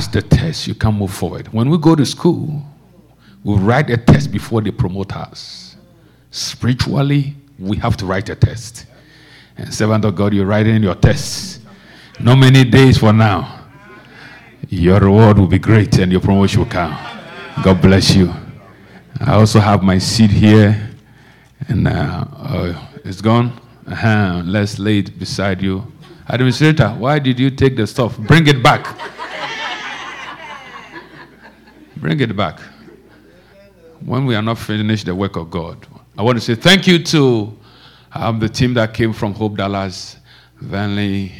pass the test, you can move forward. When we go to school, we write a test before they promote us. Spiritually, we have to write a test. And servant of God, you're writing your test. Not many days from now, your reward will be great and your promotion will come. God bless you. I also have my seat here, and uh, uh, it's gone. Uh-huh. Let's lay it beside you. Administrator, why did you take the stuff? Bring it back. Bring it back. When we are not finished the work of God, I want to say thank you to um, the team that came from Hope Dallas, Vanley,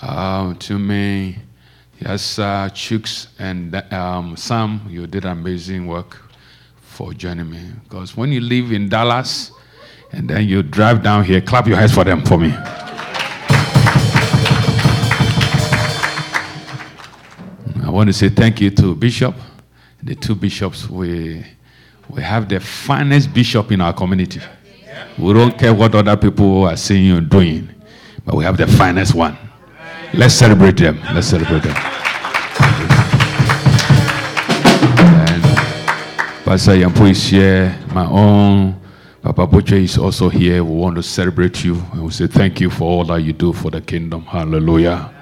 um, to me, yes, uh, Chooks, and um, Sam. You did amazing work for joining me. Because when you live in Dallas and then you drive down here, clap your hands for them for me. I want to say thank you to Bishop, the two bishops. We, we have the finest bishop in our community. We don't care what other people are saying or doing, but we have the finest one. Let's celebrate them. Let's celebrate them. And Pastor Yampo is here. My own Papa Boche is also here. We want to celebrate you and we say thank you for all that you do for the kingdom. Hallelujah.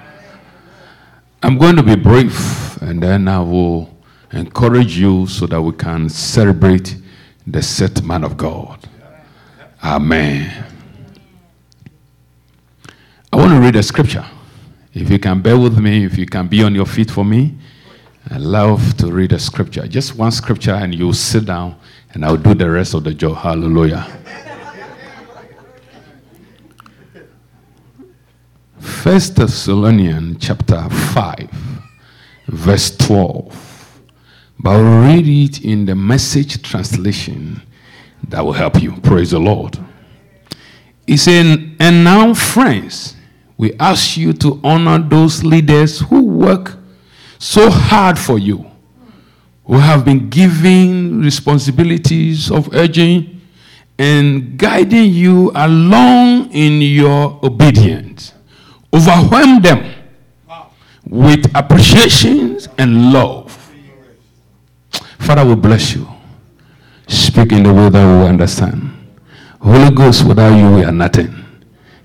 I'm going to be brief and then I will encourage you so that we can celebrate the set man of God. Amen. I want to read a scripture. If you can bear with me, if you can be on your feet for me, I love to read a scripture. Just one scripture, and you sit down, and I'll do the rest of the job. Hallelujah. First Thessalonians chapter 5, verse 12. But I'll read it in the message translation that will help you. Praise the Lord. He said, And now, friends, we ask you to honor those leaders who work so hard for you, who have been given responsibilities of urging and guiding you along in your obedience. Overwhelm them with appreciation and love. Father, we bless you. Speak in the way that we understand. Holy Ghost, without you, we are nothing.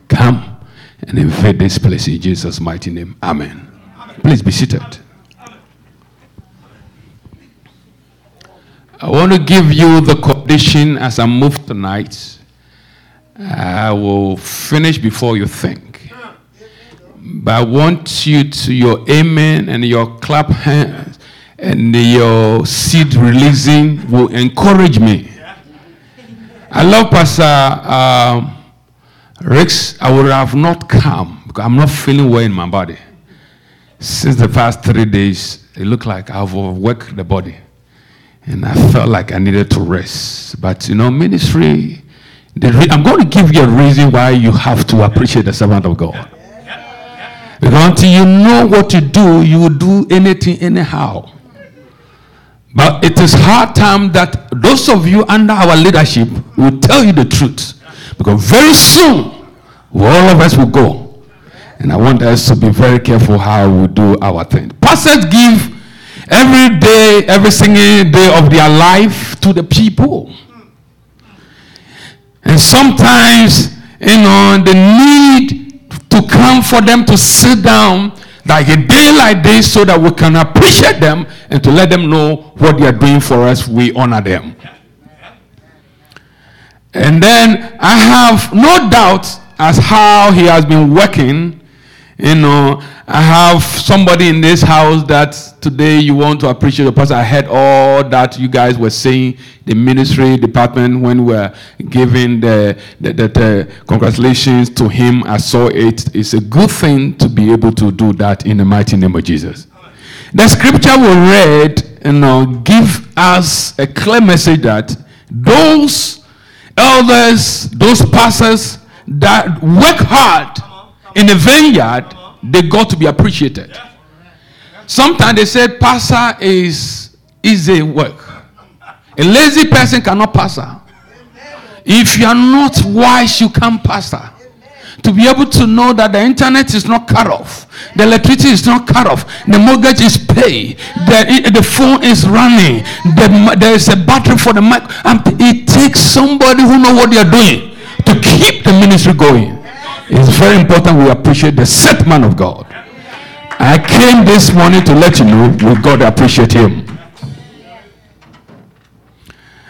Come and invade this place in Jesus' mighty name. Amen. Please be seated. I want to give you the condition as I move tonight. I will finish before you think. But I want you to your amen and your clap hands and your seed releasing will encourage me. I love Pastor um, Rex. I would have not come because I'm not feeling well in my body. Since the past three days, it looked like I've overworked the body. And I felt like I needed to rest. But you know, ministry, re- I'm going to give you a reason why you have to appreciate the servant of God. Because until you know what to do, you will do anything anyhow. But it is hard time that those of you under our leadership will tell you the truth. Because very soon, all of us will go. And I want us to be very careful how we do our thing. Pastors give every day, every single day of their life to the people. And sometimes, you know, the need to come for them to sit down like a day like this so that we can appreciate them and to let them know what they are doing for us, we honor them. And then I have no doubt as how he has been working. You know, I have somebody in this house that today you want to appreciate the pastor. I heard all that you guys were saying, the ministry department, when we were giving the, the, the, the congratulations to him. I saw it. It's a good thing to be able to do that in the mighty name of Jesus. The scripture we read, you know, give us a clear message that those elders, those pastors that work hard in the vineyard, they got to be appreciated. Sometimes they said, pastor is easy work. A lazy person cannot pastor. If you are not wise, you can't pastor. to be able to know that the internet is not cut off, the electricity is not cut off, the mortgage is paid, the, the phone is running, the, there is a battery for the mic. And it takes somebody who know what they are doing to keep the ministry going. It's very important we appreciate the set man of God. I came this morning to let you know we God appreciate him.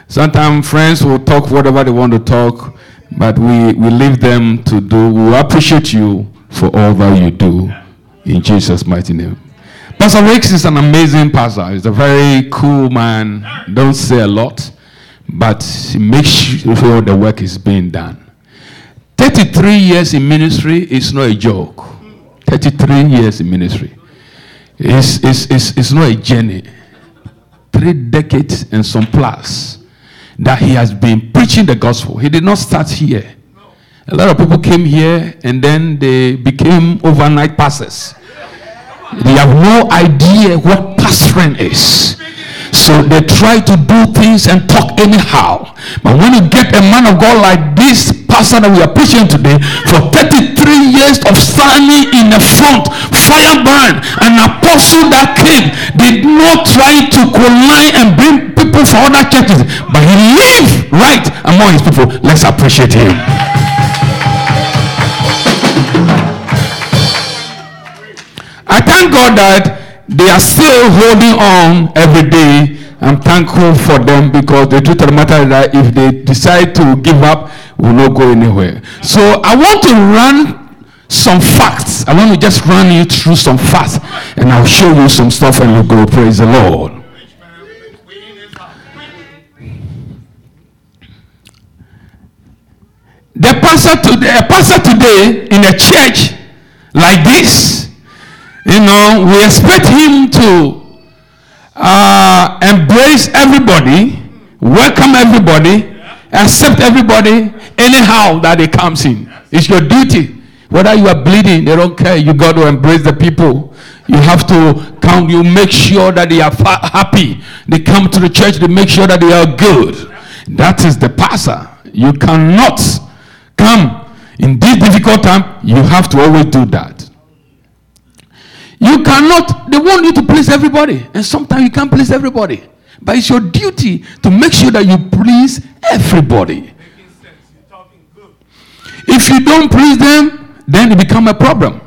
Sometimes friends will talk whatever they want to talk but we, we leave them to do. We appreciate you for all that you do in Jesus' mighty name. Pastor Ricks is an amazing pastor. He's a very cool man. Don't say a lot, but he makes sure the work is being done. 33 years in ministry is not a joke. 33 years in ministry. It's, it's, it's, it's not a journey. Three decades and some plus that he has been preaching the gospel. He did not start here. A lot of people came here and then they became overnight pastors. They have no idea what pastoring is. So they try to do things and talk anyhow. But when you get a man of God like this pastor that we are preaching today, for 33 years of standing in the front, fire burn, an apostle that came did not try to collide and bring people from other churches, but he lived right among his people. Let's appreciate him. I thank God that they are still holding on every day. I'm thankful for them because the truth of the matter is that if they decide to give up, we'll not go anywhere. So I want to run some facts. I want to just run you through some facts and I'll show you some stuff and you'll go praise the Lord. The pastor today, a pastor today in a church like this you know, we expect him to uh, embrace everybody, welcome everybody, accept everybody anyhow that he comes in. It's your duty. Whether you are bleeding, they don't care. You got to embrace the people. You have to come. You make sure that they are happy. They come to the church. They make sure that they are good. That is the pastor. You cannot come in this difficult time. You have to always do that. You cannot, they want you to please everybody. And sometimes you can't please everybody. But it's your duty to make sure that you please everybody. If you don't please them, then it become a problem.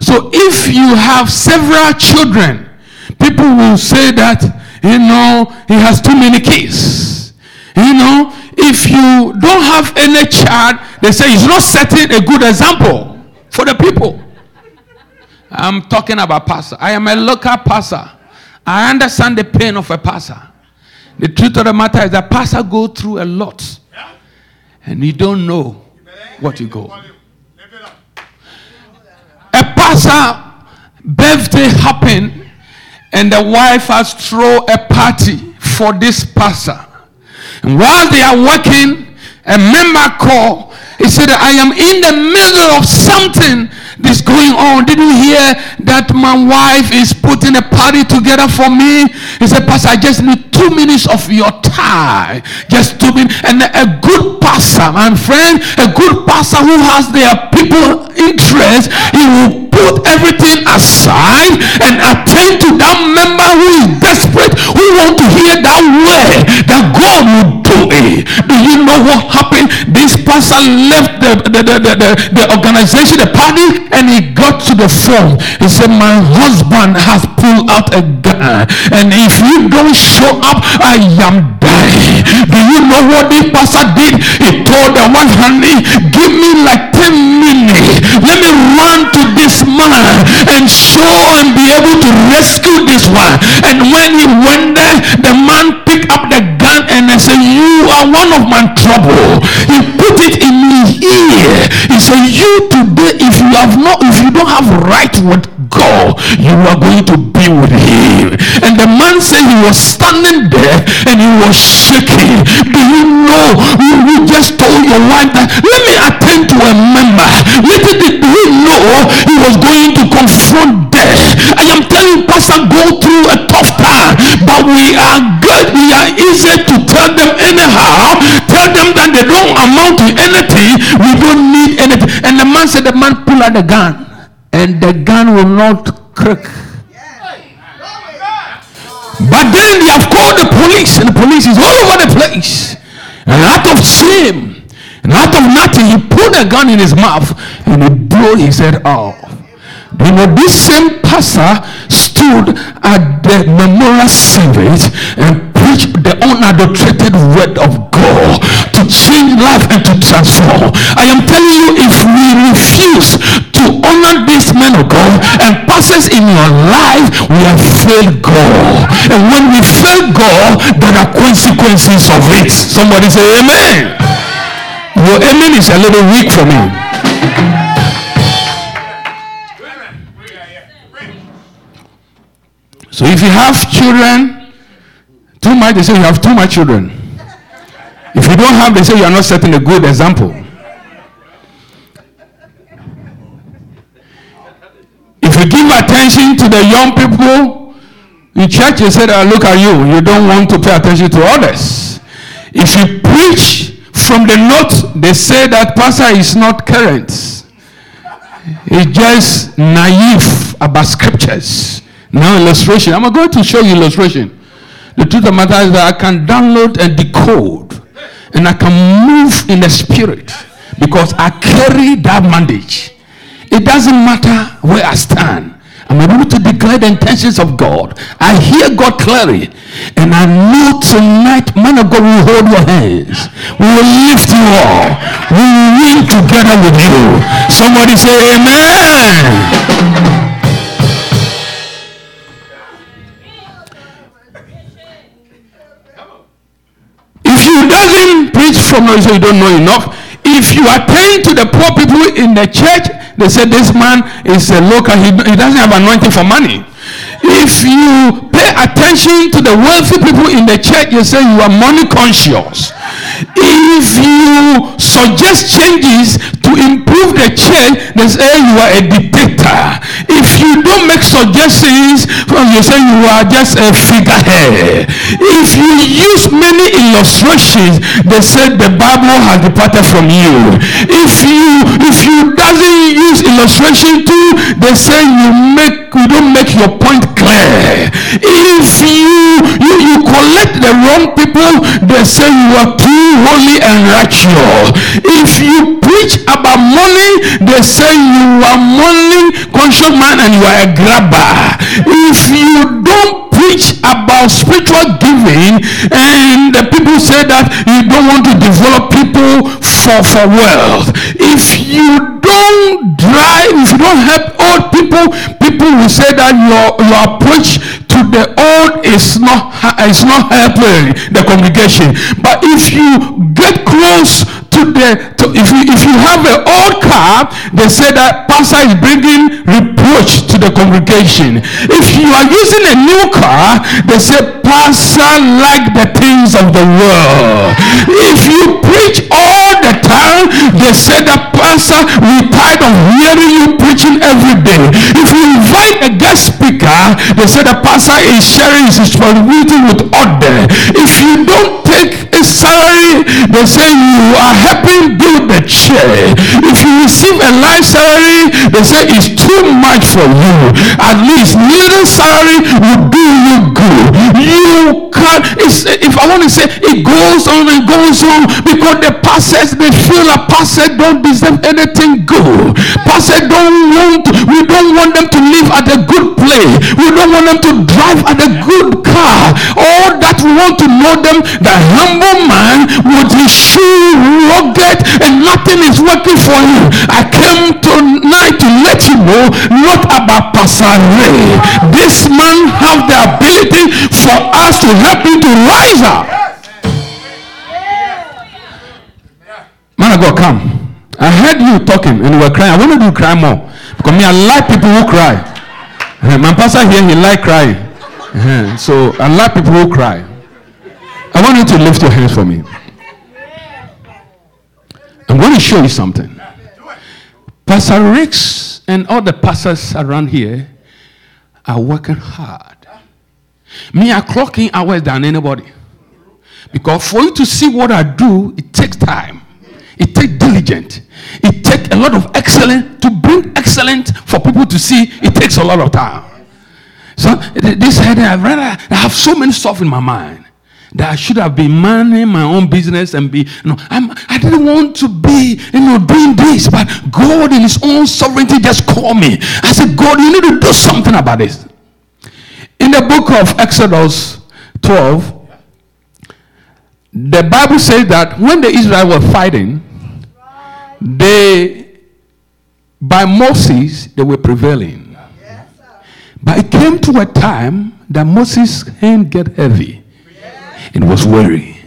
So if you have several children, people will say that, you know, he has too many kids. You know, if you don't have any child, they say he's not setting a good example for the people. I'm talking about pastor. I am a local pastor. I understand the pain of a pastor. The truth of the matter is that pastor go through a lot. And you don't know what you go. A pastor birthday happened and the wife has throw a party for this pastor. And while they are working, a member call. Said, I am in the middle of something this going on. Didn't you hear that my wife is putting a party together for me? He said, Pastor, I just need two minutes of your time. Just two minutes. And a good pastor, my friend, a good pastor who has their people interest, he will put everything aside and attend to that member who is desperate, who want to hear that word that God will do it. Do you know what happened? This pastor left the, the, the, the, the, the organization, the party, and he got to the phone. He said, My husband has pulled out a gun. And if you don't show up, I am dying. Do you know what this pastor did? He told the one honey, give me like 10 minutes. Let me run to this man and show and be able to rescue this one. And when he went there, the man picked up the gun and I said, You are one of my trouble. He put it in his ear. He said, You today, if you have not, if you don't have right with God, you are going to be with him. And the man said he was standing there and he was shaking. Do you know? You just told your wife that let me to a member. Little did you know he was going to confront death. I am telling Pastor, go through a tough time, but we are good. We are easy to tell them anyhow. Tell them that they don't amount to anything. We don't need anything And the man said, the man pull out the gun. And the gun will not crack. But then they have called the police, and the police is all over the place. And out of shame, and out of nothing, he put a gun in his mouth and he blew his head off. You know, this same pastor stood at the memorial service and preached the unadulterated word of God to change life and to transform. I am telling you, if we refuse to honor this man of God and pastors in your life, we have failed God. And when we fail God, there are consequences of it. Somebody say amen. Your amen is a little weak for me. So if you have children, too much, they say you have too much children. If you don't have, they say you are not setting a good example. If you give attention to the young people in church, they say, oh, ah, look at you, you don't want to pay attention to others. If you preach from the note, they say that pastor is not current. He's just naive about scriptures. Now illustration. I'm going to show you illustration. The truth of the matter is that I can download and decode and I can move in the spirit because I carry that mandate. It doesn't matter where I stand. I'm able to declare the intentions of God. I hear God clearly. And I know tonight, man of God, will hold your hands. We will lift you up. We will win together with you. Somebody say amen. If you doesn't preach from knowledge, so you don't know enough. If you attend to the poor people in the church, they say this man is a local, he, he doesn't have anointing for money. If you pay attention to the wealthy people in the church, you say you are money conscious. If you suggest changes to improve the church, they say you are a dictator. If you don't make suggestions, you say you are just a figurehead. If you use many illustrations, they say the Bible has departed from you. If you if you doesn't use illustration too, they say you make you don't make your point If you you, you collect the wrong people, they say you are too holy and righteous. If you preach about money, they say you are money conscious man and you are a grabber. If you don't preach about spiritual giving and the people say that you don't want to develop people for, for wealth. If you don't drive, if you don't help old people, people will say that your, your approach to the old is not, is not helping the congregation. But if you get close to the to, if you if you have an old car they say that pastor is bringing reproach to the congregation. If you are using a new car they say pastor like the things of the world. If you preach all the they say that pastor we tired of hearing you preaching every day if you invite a guest speaker they say the pastor is sharing his responsibility with others if you don't take a salary they say you are helping build the church. If you receive a life salary, they say it's too much for you. At least little salary will do you good. You can if I want to say it goes on and goes on because the pastors they feel a pastor don't deserve anything good. Pastor don't want we don't want them to live at a good place. We don't want them to drive at a good car. That we want to know them the humble man with his shoe rugged and nothing is working for him. I came tonight to let you know not about Pastor Ray. This man have the ability for us to help him to rise up. Man of God, come. I heard you talking and you were crying. I wanted you to cry more. Because me, I like people who cry. Uh, my pastor here, he like crying. Uh, so I like people who cry. I want you to lift your hands for me. I'm going to show you something. Pastor Ricks and all the pastors around here are working hard. Me, I clock in hours than anybody. Because for you to see what I do, it takes time. It takes diligence. It takes a lot of excellence to bring excellence for people to see. It takes a lot of time. So this heading, I I have so many stuff in my mind that I should have been managing my own business and be, you know, I'm, I didn't want to be, you know, doing this, but God in His own sovereignty just called me. I said, God, you need to do something about this. In the book of Exodus 12, the Bible says that when the Israel were fighting, they, by Moses, they were prevailing. But it came to a time that Moses' hand get heavy and was weary.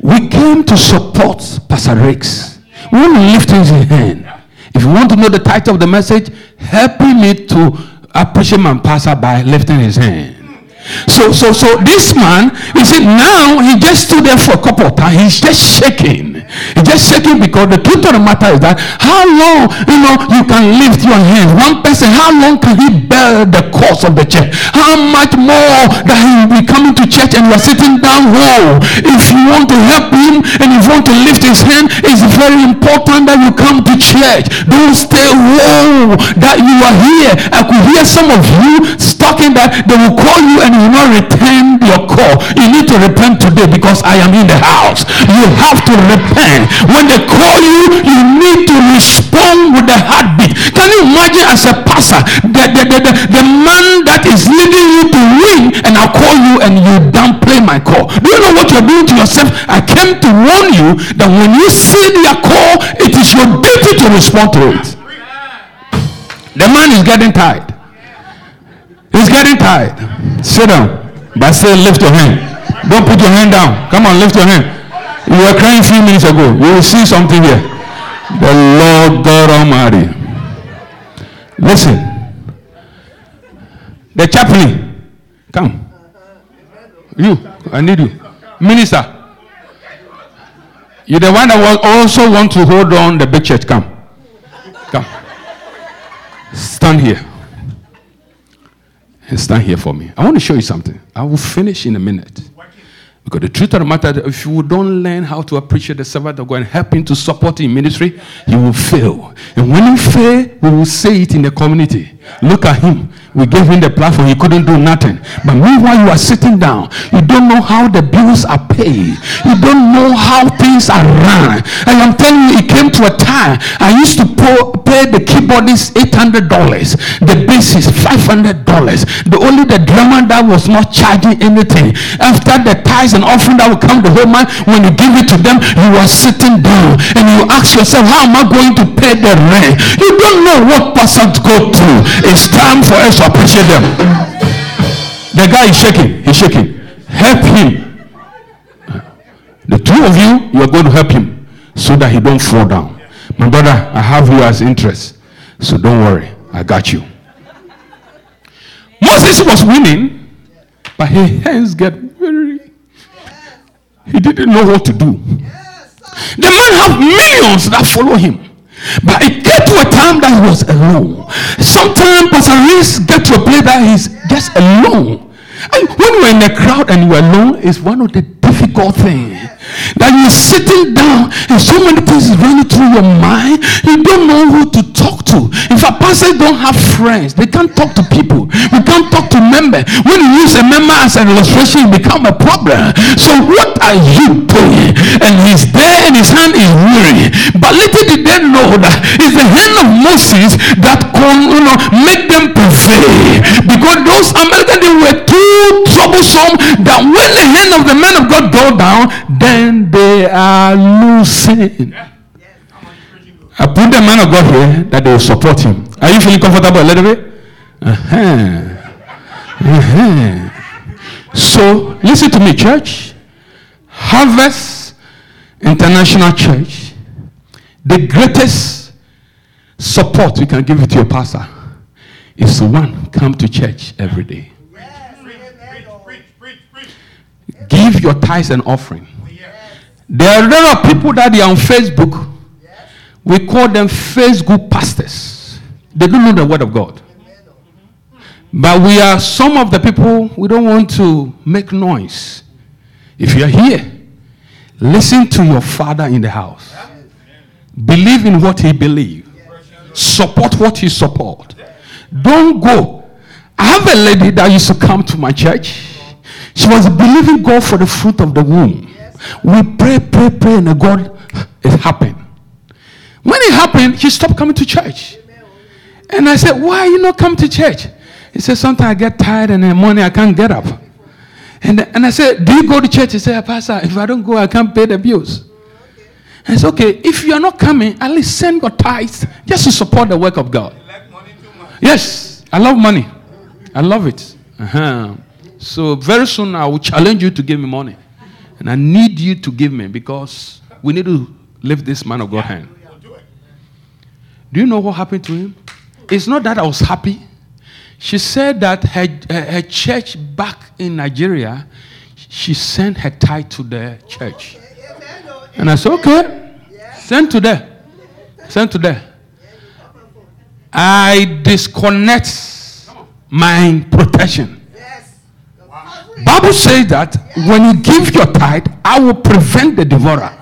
We came to support Pastor Rex. We want lift his hand. If you want to know the title of the message, helping me to appreciate my pastor by lifting his hand. So, so, so this man, you see, now he just stood there for a couple of times. He's just shaking. He's just shaking because the truth of the matter is that how long, you know, you can lift your hands. One person, how long can he bear the cost of the church? How much more that he will be coming to church and you are sitting down whole? If you want to help him and if you want to lift his hand, it's very important that you come to church. Don't stay whole that you are here. I could hear some of you talking that they will call you and you will not return your call. You need to repent today because I am in the house. You have to repent. When they call you, you need to respond with the heartbeat. Can you imagine as a pastor, the, the, the, the, the man that is leading you to win and I'll call you and you downplay my call. Do you know what you're doing to yourself? I came to warn you that when you see their call, it is your duty to respond to it. The man is getting tired. He's getting tired. Sit down. But say, lift your hand. Don't put your hand down. Come on, lift your hand. You were crying a few minutes ago. You will see something here. The Lord God Almighty. Listen. The chaplain. Come. You. I need you. Minister. You're the one that also want to hold on the big church. Come. Come. Stand here and stand here for me. I want to show you something. I will finish in a minute. Because the truth of the matter, is, if you don't learn how to appreciate the servant of God and help him to support in ministry, you will fail. And when you fail, we will say it in the community. Look at him. We gave him the platform. He couldn't do nothing. But meanwhile, you are sitting down. You don't know how the bills are paid. You don't know how things are run. And I'm telling you, it came to a time I used to pay the keyboardist $800. The bassist $500. The only the drummer that was not charging anything. After the tithes and offering that will come the whole month, when you give it to them, you are sitting down and you ask yourself, how am I going to pay the rent? You don't know what person go through. It's time for us to appreciate them. The guy is shaking. He's shaking. Help him. The two of you, you are going to help him so that he don't fall down. My brother, I have you as interest. So don't worry. I got you. Moses was winning, but his hands get very. He didn't know what to do. The man have millions that follow him. But it get to a time that he was alone. Sometimes Pastor Reese get to a place that he's just alone. And when you're in a crowd and you're alone, it's one of the difficult things that you're sitting down and so many things is running through your mind. You don't know who to talk to. If a pastor don't have friends, they can't talk to people. We can't talk to members. When you use a member as an illustration, it become a problem. So what are you doing? And he's there his hand is weary. But little did they know that it's the hand of Moses that can, you know, make them prevail. Because those Amalekites, they were too troublesome that when the hand of the man of God go down, then they are losing. I put the man of God here that they will support him. Are you feeling comfortable a little bit? Uh-huh. Uh-huh. So, listen to me, church. Harvest International Church, the greatest support you can give it to your pastor is one, come to church every day. Give your tithes and offering. There are a lot of people that are on Facebook. We call them Facebook pastors. They don't know the word of God. But we are some of the people, we don't want to make noise. If you're here, listen to your father in the house. Believe in what he believes. Support what he support. Don't go. I have a lady that used to come to my church. She was believing God for the fruit of the womb. We pray, pray, pray, and God, it happened. When it happened, she stopped coming to church. And I said, Why you not coming to church? He said, Sometimes I get tired and in the morning I can't get up. And, and I said, Do you go to church? He said, Pastor, if I don't go, I can't pay the bills. And said, okay. If you are not coming, at least send your tithes just to support the work of God. Yes, I love money. I love it. Uh-huh. So very soon I will challenge you to give me money. And I need you to give me because we need to lift this man of God hand. Do you know what happened to him? It's not that I was happy. She said that her, her church back in Nigeria, she sent her tithe to the church. And I said, okay, send to there. Send to there. I disconnect my protection. Bible says that when you give your tithe, I will prevent the devourer.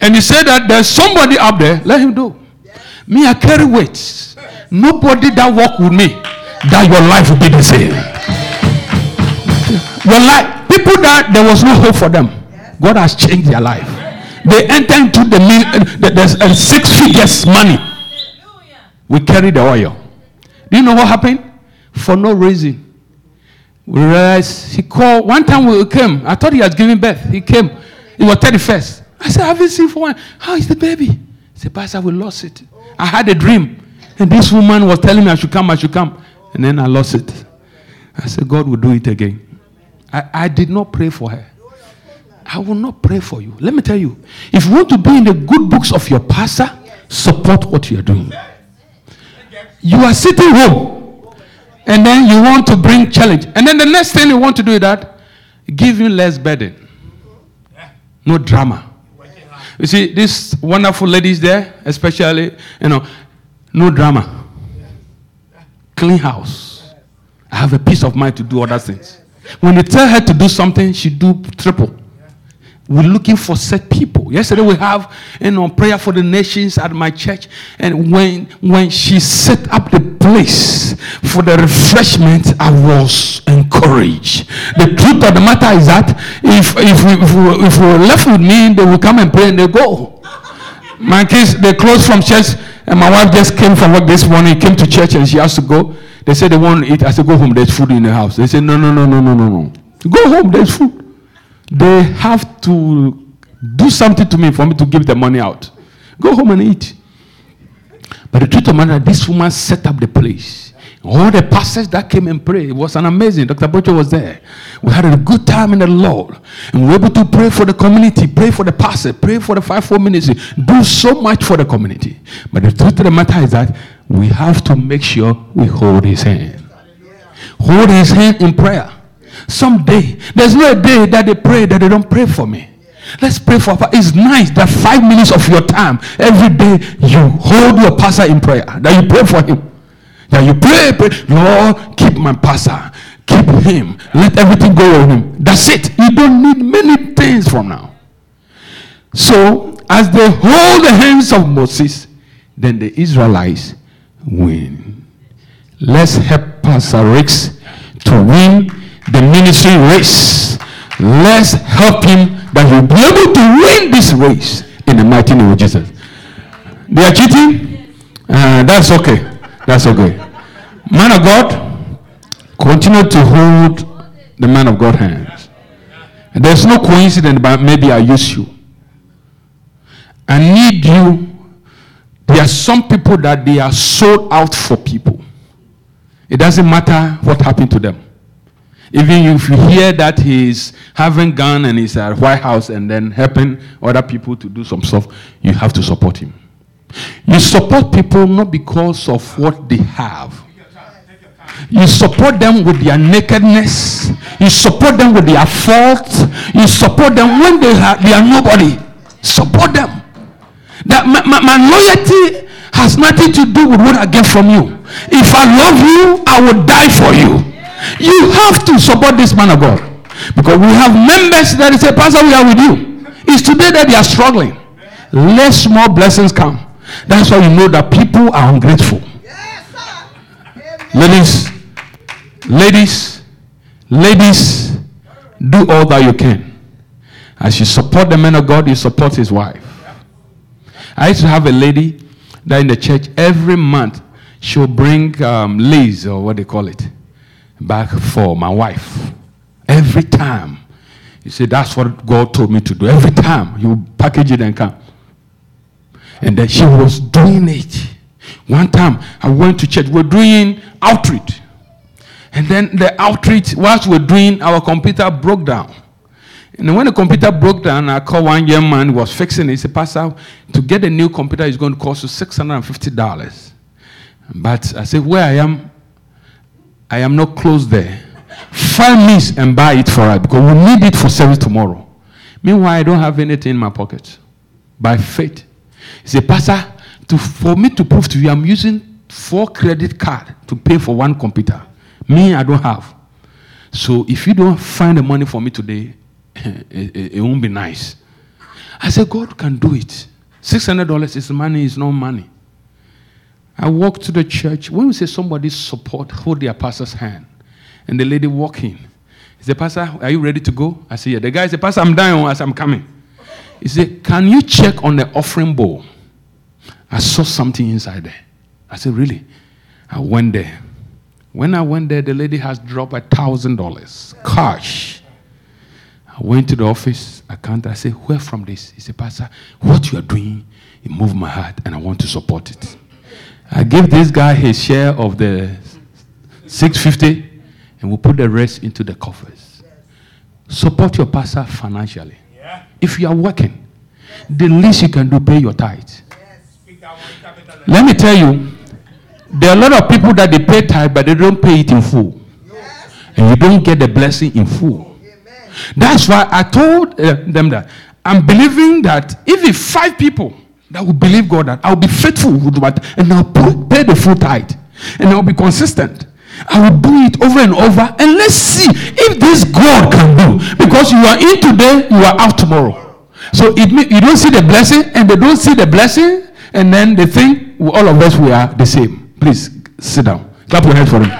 And he said that there's somebody up there, let him do. Me, I carry weights. Nobody that walk with me, that your life will be the same. Your life, people that there was no hope for them, God has changed their life. They enter into the, the there's uh, six figures money. We carry the oil. Do you know what happened? For no reason. We realized he called one time we came. I thought he was giving birth. He came. It was 31st. I said, I haven't seen for one. How is the baby? He said, Pastor, we lost it. I had a dream. And this woman was telling me I should come, I should come. And then I lost it. I said, God will do it again. I, I did not pray for her. I will not pray for you. Let me tell you if you want to be in the good books of your pastor, support what you are doing. You are sitting home and then you want to bring challenge. And then the next thing you want to do is that give him less burden. No drama. You see, these wonderful ladies there, especially, you know, no drama. Clean house. I have a peace of mind to do other things. When you tell her to do something, she do triple. We're looking for set people. Yesterday we have you know prayer for the nations at my church, and when when she set up the place for the refreshment, I was encouraged. The truth of the matter is that if if we if we, if we were left with me, they will come and pray and they go. My kids they close from church, and my wife just came from work this morning. Came to church and she has to go. They said they want to eat. I said go home. There's food in the house. They said no no no no no no no. Go home. There's food they have to do something to me for me to give the money out. Go home and eat. But the truth of the matter, this woman set up the place. All the pastors that came and prayed, was an amazing. Dr. Bocho was there. We had a good time in the Lord. And we were able to pray for the community, pray for the pastor, pray for the five four ministry, do so much for the community. But the truth of the matter is that we have to make sure we hold his hand. Hold his hand in prayer. Someday, there's no day that they pray that they don't pray for me. Let's pray for. It's nice that five minutes of your time every day you hold your pastor in prayer. That you pray for him. That you pray, pray. Lord, keep my pastor. Keep him. Let everything go on him. That's it. You don't need many things from now. So, as they hold the hands of Moses, then the Israelites win. Let's help Pastor Ricks to win the ministry race. Let's help him that he'll be able to win this race in the mighty name of Jesus. They are cheating? Uh, that's okay. That's okay. Man of God, continue to hold the man of God hands. And there's no coincidence, but maybe I use you. I need you. There are some people that they are sold out for people. It doesn't matter what happened to them. Even if you hear that he's having gun and he's at White House and then helping other people to do some stuff, you have to support him. You support people not because of what they have. You support them with their nakedness. You support them with their faults. You support them when they, have, they are nobody. Support them. That my, my, my loyalty has nothing to do with what I get from you. If I love you, I will die for you. You have to support this man of God. Because we have members that say, Pastor, we are with you. It's today that they are struggling. let small blessings come. That's why you know that people are ungrateful. Ladies, ladies, ladies, do all that you can. As you support the man of God, you support his wife. I used to have a lady that in the church every month she'll bring um, leaves or what they call it back for my wife. Every time. You see, that's what God told me to do. Every time you package it and come. And then she was doing it. One time I went to church, we're doing outreach. And then the outreach, whilst we're doing, our computer broke down. And when the computer broke down, I called one young man who was fixing it. He said, Pastor, to get a new computer is going to cost you $650. But I said, Where I am, I am not close there. Find me and buy it for us because we need it for service tomorrow. Meanwhile, I don't have anything in my pocket. By faith. He said, Pastor, to, for me to prove to you, I'm using four credit card to pay for one computer. Me, I don't have. So if you don't find the money for me today, it, it, it won't be nice. I said, God can do it. $600 is money, is no money. I walked to the church. When we say somebody support, hold their pastor's hand. And the lady walk in. He said, Pastor, are you ready to go? I said, Yeah. The guy said, Pastor, I'm dying oh, as I'm coming. He said, Can you check on the offering bowl? I saw something inside there. I said, Really? I went there. When I went there, the lady has dropped a thousand dollars cash. I went to the office, I counted, I said, Where from this? He said, Pastor, what you are doing, it moved my heart and I want to support it. I give this guy his share of the 650 and we put the rest into the coffers. Support your pastor financially. If you are working, the least you can do, pay your tithe. Let me tell you, there are a lot of people that they pay tithe, but they don't pay it in full. And you don't get the blessing in full. That's why I told uh, them that I'm believing that if it's five people that will believe God, that I'll be faithful with what, and I'll pay the full tithe, and I'll be consistent. I will do it over and over, and let's see if this God can do. Because you are in today, you are out tomorrow. So it you don't see the blessing, and they don't see the blessing, and then they think all of us we are the same. Please sit down. Clap your hands for him.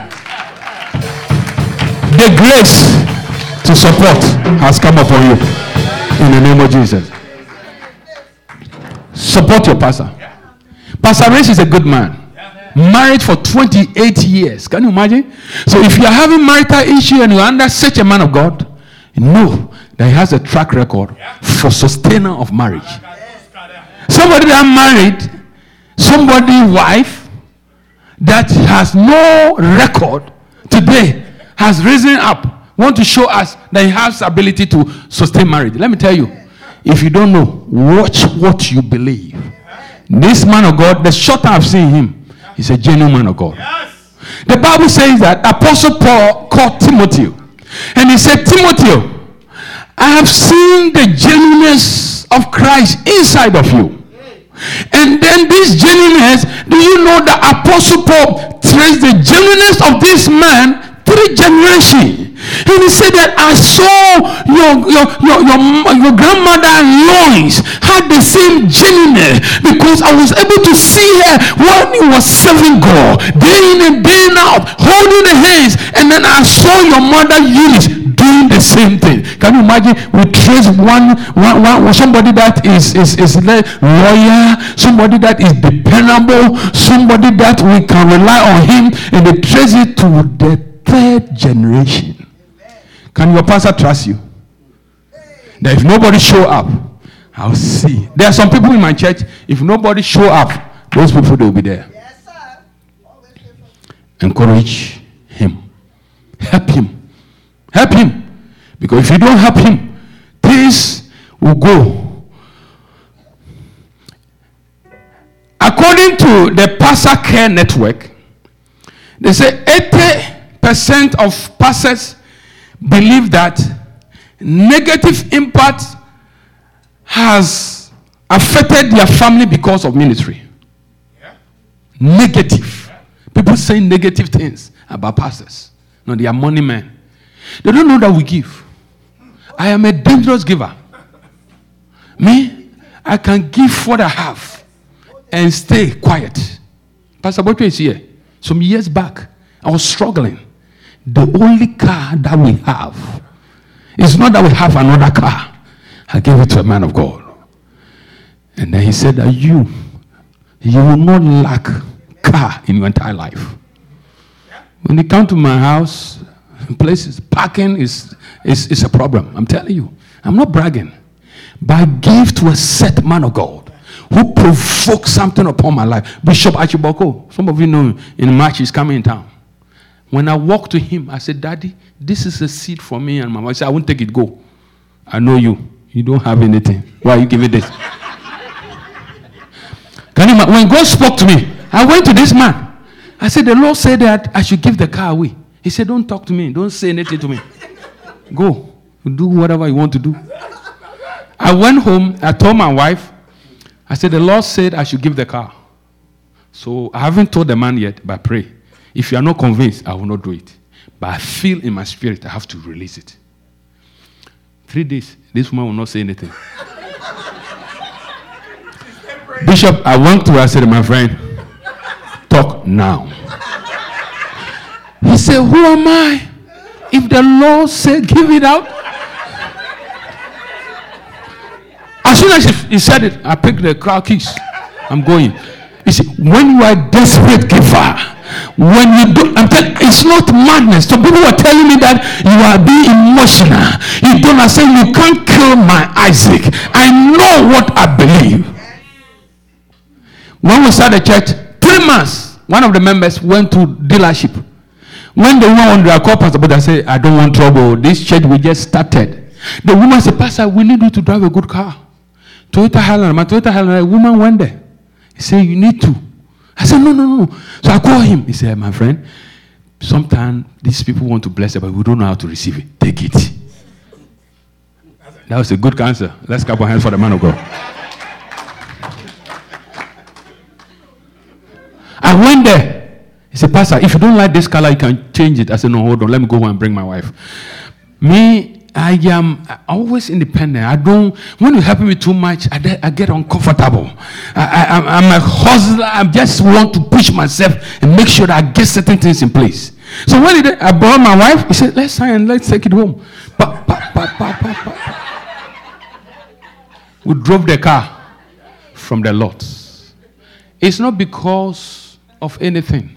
The grace to support has come upon you in the name of Jesus. Support your pastor. Pastor Race is a good man. Married for 28 years. Can you imagine? So if you are having marital issue and you're under such a man of God, know that he has a track record for sustainer of marriage. Somebody that married somebody wife that has no record today has risen up want to show us that he has ability to sustain marriage let me tell you if you don't know watch what you believe. This man of god the short i've seen him he's a genuine man of god. The bible says that apostle paul called timothy. And he said timothy i have seen the genuineness of christ inside of you. And then this genuineness, do you know that Apostle Paul traced the genuineness of this man three generations? And he said that I saw your, your, your, your, your grandmother Lois had the same genuineness because I was able to see her when he was serving God, day in and day out, holding the hands. And then I saw your mother Eunice doing the same thing. Can you imagine? We trace one, one, one somebody that is, is, is lawyer, somebody that is dependable, somebody that we can rely on him, and they trace it to the third generation. Can your pastor trust you? That if nobody show up, I'll see. There are some people in my church, if nobody show up, those people they will be there. Encourage him. Help him Help him. Because if you don't help him, things will go. According to the Pastor Care Network, they say 80% of pastors believe that negative impact has affected their family because of ministry. Yeah. Negative. People say negative things about pastors. No, they are money men. They don't know that we give. I am a dangerous giver. Me, I can give what I have and stay quiet. Pastor Boto is here. Some years back, I was struggling. The only car that we have it's not that we have another car. I gave it to a man of God. And then he said that you, you will not lack car in your entire life. When you come to my house, places, parking is, is, is a problem. I'm telling you. I'm not bragging. But I gave to a set man of God who provoked something upon my life. Bishop Achiboko, some of you know in March he's coming in town. When I walked to him, I said, Daddy, this is a seed for me and my mom. I said, I won't take it, go. I know you. You don't have anything. Why are you give this? Can you When God spoke to me, I went to this man. I said, The Lord said that I should give the car away. He said, Don't talk to me. Don't say anything to me. Go. Do whatever you want to do. I went home. I told my wife, I said, The Lord said I should give the car. So I haven't told the man yet, but pray. If you are not convinced, I will not do it. But I feel in my spirit I have to release it. Three days, this woman will not say anything. Bishop, I went to her, I said, My friend, talk now. He said, Who am I? If the Lord said, Give it out. As soon as he said it, I picked the car keys. I'm going. You see, when you are desperate giver, when you do, I'm telling it's not madness. So people were telling me that you are being emotional. You don't understand. You can't kill my Isaac. I know what I believe. When we started the church, three months, one of the members went to dealership. When the woman on the call Pastor, but said, I don't want trouble. This church we just started. The woman said, Pastor, we need you to drive a good car. Toyota Highlander. My Toyota Highlander, a woman went there. He said, You need to. I said, No, no, no. So I called him. He said, My friend, sometimes these people want to bless it, but we don't know how to receive it. Take it. That was a good answer. Let's clap our hands for the man of God. I went there. He said, Pastor, if you don't like this color, you can change it. I said, No, hold on. Let me go and bring my wife. Me, I am always independent. I don't, when you help me too much, I, I get uncomfortable. I, I'm a hustler. I just want to push myself and make sure that I get certain things in place. So when did I brought my wife, he said, Let's sign, and let's take it home. Pa, pa, pa, we drove the car from the lot. It's not because of anything.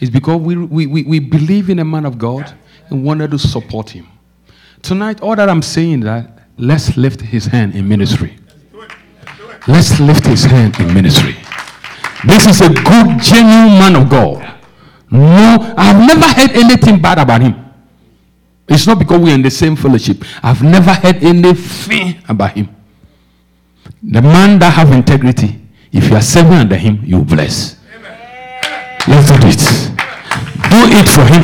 It's because we, we, we, we believe in a man of God and wanted to support him. Tonight, all that I'm saying is that let's lift his hand in ministry. Let's lift his hand in ministry. This is a good, genuine man of God. No, I've never heard anything bad about him. It's not because we're in the same fellowship. I've never heard anything about him. The man that have integrity, if you are serving under him, you bless. Let's do it. Do it for him,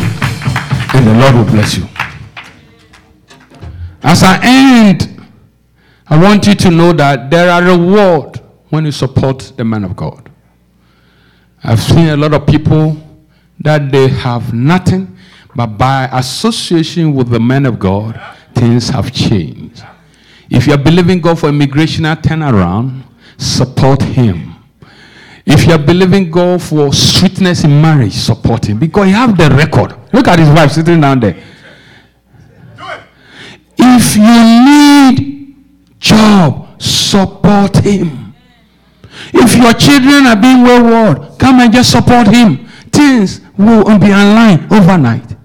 and the Lord will bless you. As I end, I want you to know that there are reward when you support the man of God. I've seen a lot of people that they have nothing, but by association with the man of God, things have changed. If you are believing God for immigration turnaround, support him. If you are believing God for sweetness in marriage, support him because he have the record. Look at his wife sitting down there. If you need job, support him. If your children are being wayward, come and just support him. Things will be aligned overnight.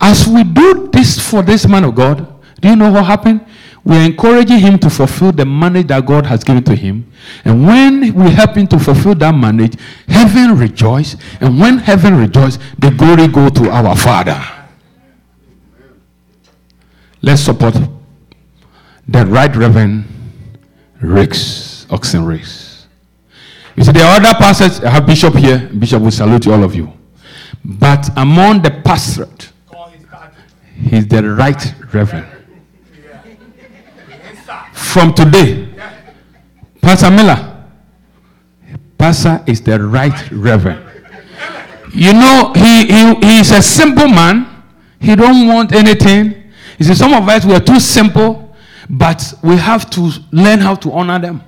As we do this for this man of God, do you know what happened? We're encouraging him to fulfill the mandate that God has given to him. And when we help him to fulfill that mandate, heaven rejoice. And when heaven rejoice, the glory go to our Father. Let's support the Right Reverend Rex, Oxen Rex. You see, there are other pastors. I have Bishop here. Bishop will salute all of you. But among the pastorate, he's the Right Reverend from today, Pastor Miller, Pastor is the right reverend. You know, he, he, he's a simple man. He don't want anything. You see, some of us, we are too simple, but we have to learn how to honor them.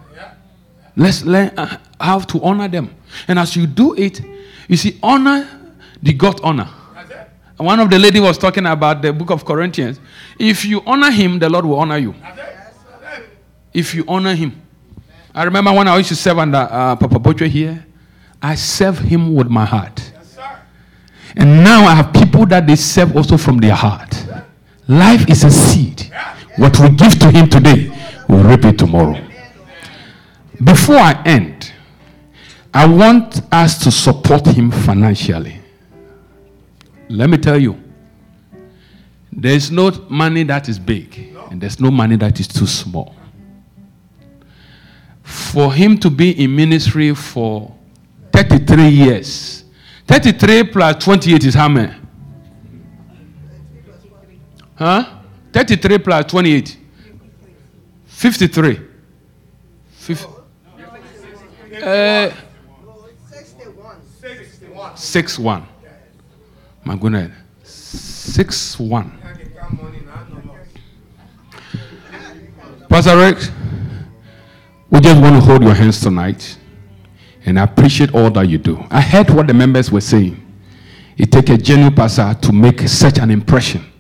Let's learn uh, how to honor them. And as you do it, you see, honor the God honor. One of the lady was talking about the book of Corinthians. If you honor him, the Lord will honor you. If you honor him. I remember when I used to serve under uh, Papa Boche here, I serve him with my heart. And now I have people that they serve also from their heart. Life is a seed. What we give to him today, we'll reap it tomorrow. Before I end, I want us to support him financially. Let me tell you, there's no money that is big, and there's no money that is too small. For him to be in ministry for 33 years, 33 plus 28 is how many? Huh? 33 plus 28. 53. 50. Uh, 6 1. My goodness. 6 1. Pastor Rex, we just want to hold your hands tonight and I appreciate all that you do. I heard what the members were saying. It takes a genuine pastor to make such an impression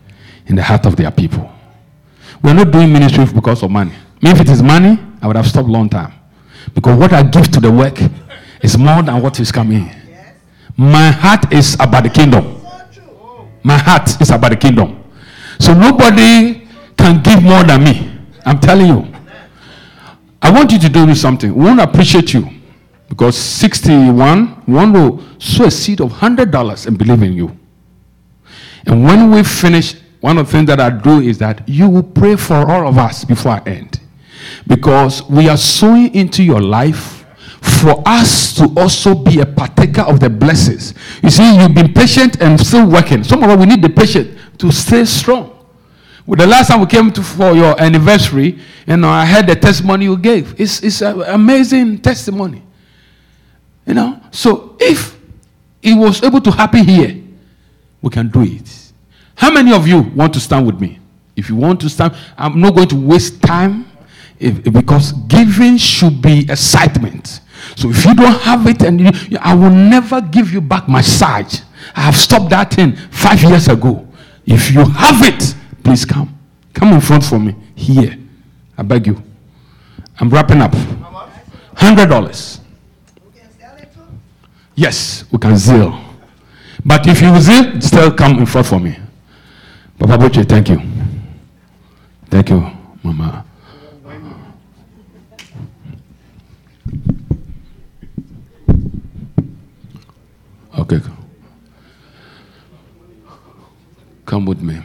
in the heart of their people. We're not doing ministry because of money. If it is money, I would have stopped long time. Because what I give to the work is more than what is coming. My heart is about the kingdom. My heart is about the kingdom. So nobody can give more than me. I'm telling you. I want you to do me something. We want to appreciate you. Because 61, one will sow a seed of $100 and believe in you. And when we finish, one of the things that I do is that you will pray for all of us before I end. Because we are sowing into your life for us to also be a partaker of the blessings. You see, you've been patient and still working. Some of us, we need the patience to stay strong. Well, the last time we came to, for your anniversary, you know, I heard the testimony you gave. It's, it's an amazing testimony. You know, so if it was able to happen here, we can do it. How many of you want to stand with me? If you want to stand, I'm not going to waste time if, because giving should be excitement. So if you don't have it, and you, I will never give you back my sight. I have stopped that thing five years ago. If you have it, please come. Come in front for me here. I beg you. I'm wrapping up. Hundred dollars. Yes, we can zeal. But if you zeal, still come in front for me. Papa Boche, thank you. Thank you, Mama. Okay. Come with me.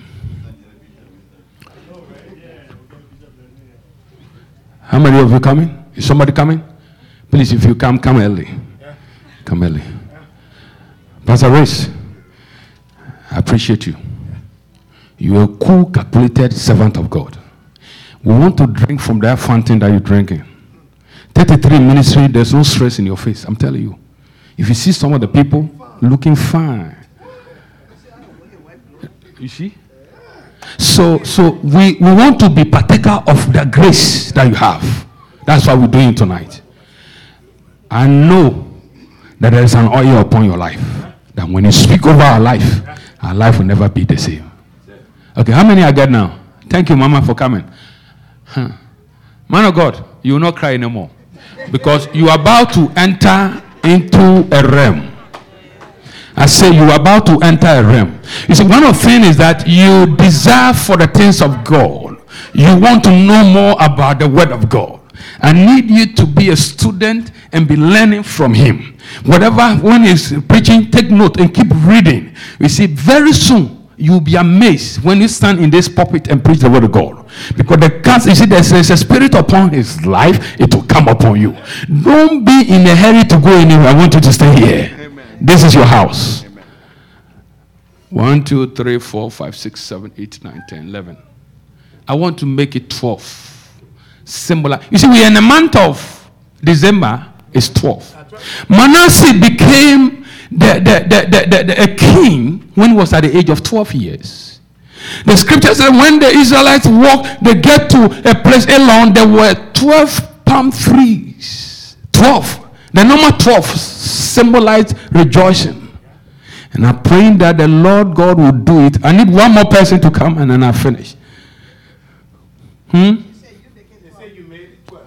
How many of you coming? Is somebody coming? Please, if you come, come early. Come early. Pastor Race, I appreciate you. You are a cool, calculated servant of God. We want to drink from that fountain that you're drinking. 33 ministry, there's no stress in your face. I'm telling you. If you see some of the people looking fine, you see? So, so we, we want to be partaker of the grace that you have. That's what we're doing tonight. I know that there is an oil upon your life. That when you speak over our life, our life will never be the same. Okay, how many I get now? Thank you, Mama, for coming. Huh. Man of God, you will not cry anymore. Because you are about to enter into a realm. I say you are about to enter a realm. You see, one of the things is that you desire for the things of God. You want to know more about the word of God. I need you to be a student and be learning from him. Whatever, when is preaching, take note and keep reading. You see, very soon you'll be amazed when you stand in this pulpit and preach the word of God. Because the cast, you see, there's, there's a spirit upon his life, it will come upon you. Don't be in a hurry to go anywhere. I want you to stay here. Amen. This is your house. Amen. 1, 2, 3, 4, 5, 6, 7, 8, 9, 10, 11. I want to make it 12 symbolize. You see, we are in the month of December, it's 12. Manasseh became the, the, the, the, the, a king when he was at the age of 12 years. The scripture said when the Israelites walk, they get to a place alone, there were 12 palm trees 12. The number 12 symbolized rejoicing. And I'm praying that the Lord God will do it. I need one more person to come and then I finish. Hmm?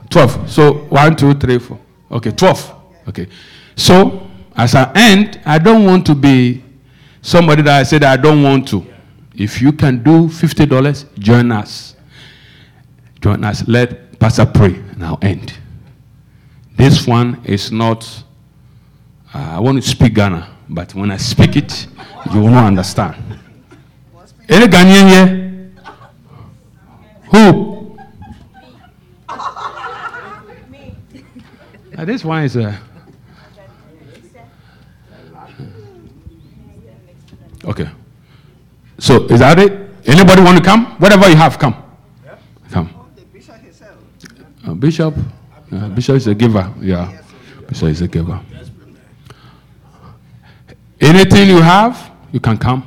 12. So one, two, three, four. Okay, 12. Okay. So as I end, I don't want to be somebody that I said I don't want to. If you can do $50, join us. Join us. Let Pastor pray and I'll end. This one is not, uh, I want to speak Ghana, but when I speak it, you will not understand. Any Ghanaian here? Who? Now, this one is a. Okay. So is that it? Anybody want to come? Whatever you have, come. Come. Uh, Bishop. Uh, Bishop is a giver. Yeah. Bishop is a giver. Anything you have, you can come,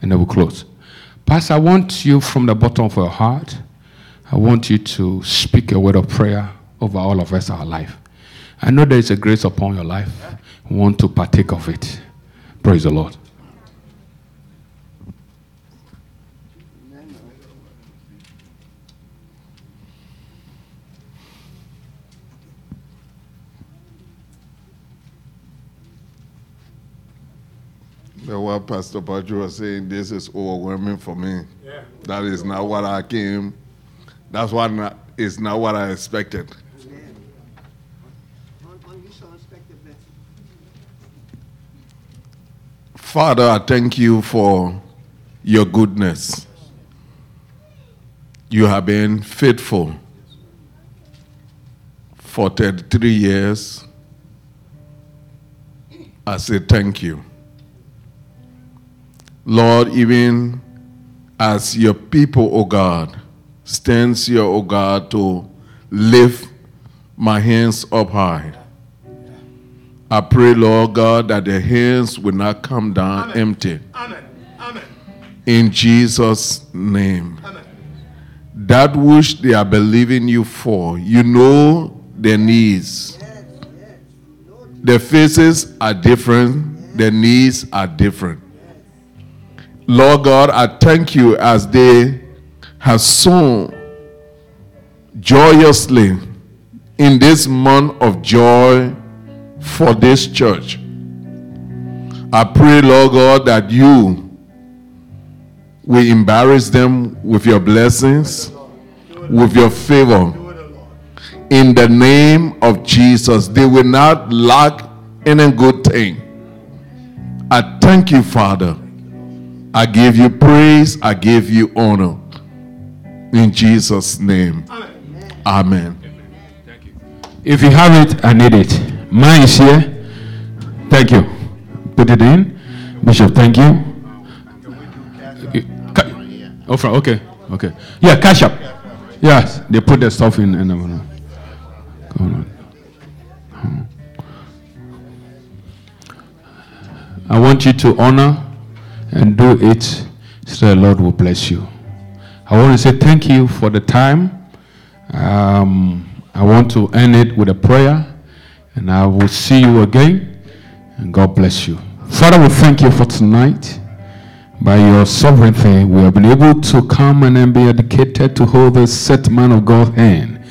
and then we'll close. Pastor, I want you from the bottom of your heart. I want you to speak a word of prayer over all of us, our life. I know there is a grace upon your life. I want to partake of it. Praise the Lord. The what Pastor Patrick was saying, this is overwhelming for me. Yeah. That is not what I came. That's what not, is not what I expected. Father, I thank you for your goodness. You have been faithful for 33 years. I say thank you. Lord, even as your people, O oh God, stands here, O oh God, to lift my hands up high. I pray, Lord God, that the hands will not come down Amen. empty. Amen. Amen. In Jesus' name. Amen. That which they are believing you for, you know their needs. Yes, yes. Their faces are different, their needs are different. Lord God, I thank you as they have sown joyously in this month of joy for this church. I pray, Lord God, that you will embarrass them with your blessings, with your favor. In the name of Jesus, they will not lack any good thing. I thank you, Father I give you praise. I give you honor. In Jesus' name. Amen. Amen. Thank you. If you have it, I need it. Mine is here. Thank you. Put it in. Bishop, thank you. Oh, from, okay. Okay. Yeah, cash up. Yes, they put the stuff in. And, uh, I want you to honor and do it so the Lord will bless you. I want to say thank you for the time. Um, I want to end it with a prayer, and I will see you again, and God bless you. Father, we thank you for tonight. By your sovereignty, we have been able to come and be educated to hold the set man of God's hand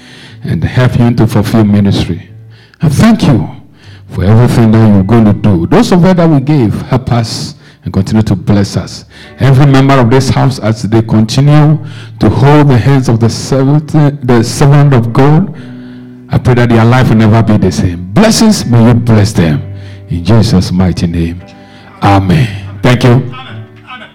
and help him to fulfill ministry. And thank you for everything that you're going to do. Those of us that we gave, help us and continue to bless us. Every member of this house, as they continue to hold the hands of the servant, the servant of God, I pray that their life will never be the same. Blessings, may you bless them. In Jesus' mighty name. Amen. Thank you.